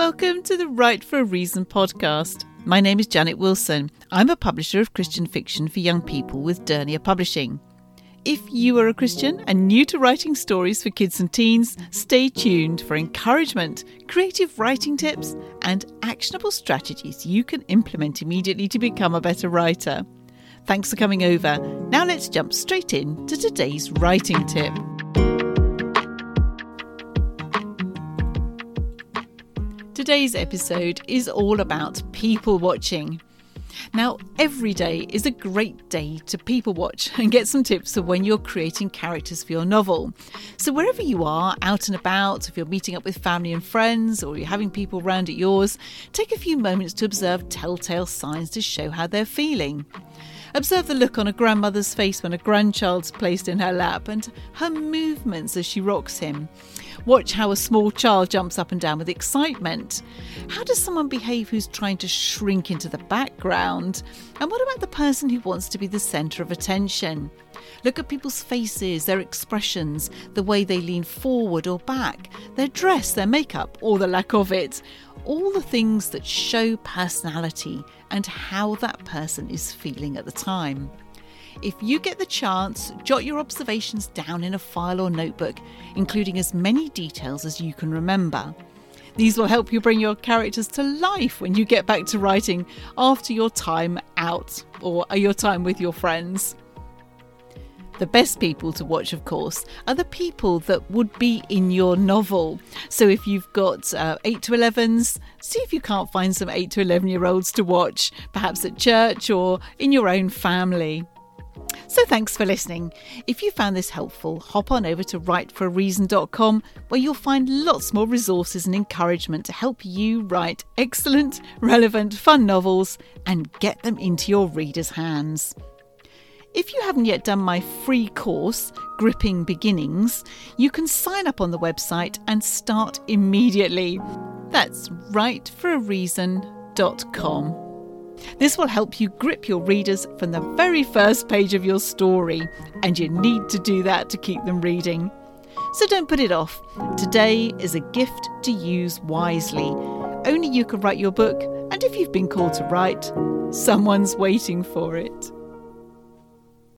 welcome to the Write for a Reason podcast. My name is Janet Wilson. I'm a publisher of Christian fiction for young people with Dernier Publishing. If you are a Christian and new to writing stories for kids and teens, stay tuned for encouragement, creative writing tips, and actionable strategies you can implement immediately to become a better writer. Thanks for coming over. Now let's jump straight in to today's writing tip. Today's episode is all about people watching. Now, every day is a great day to people watch and get some tips for when you're creating characters for your novel. So, wherever you are, out and about, if you're meeting up with family and friends or you're having people round at yours, take a few moments to observe telltale signs to show how they're feeling. Observe the look on a grandmother's face when a grandchild's placed in her lap and her movements as she rocks him. Watch how a small child jumps up and down with excitement. How does someone behave who's trying to shrink into the background? And what about the person who wants to be the centre of attention? Look at people's faces, their expressions, the way they lean forward or back, their dress, their makeup, or the lack of it. All the things that show personality and how that person is feeling at the time. If you get the chance, jot your observations down in a file or notebook, including as many details as you can remember. These will help you bring your characters to life when you get back to writing after your time out or your time with your friends. The best people to watch, of course, are the people that would be in your novel. So if you've got uh, 8 to 11s, see if you can't find some 8 to 11 year olds to watch, perhaps at church or in your own family. So thanks for listening. If you found this helpful, hop on over to writeforareason.com where you'll find lots more resources and encouragement to help you write excellent, relevant, fun novels and get them into your readers' hands. If you haven't yet done my free course, Gripping Beginnings, you can sign up on the website and start immediately. That's writeforareason.com. This will help you grip your readers from the very first page of your story, and you need to do that to keep them reading. So don't put it off. Today is a gift to use wisely. Only you can write your book, and if you've been called to write, someone's waiting for it.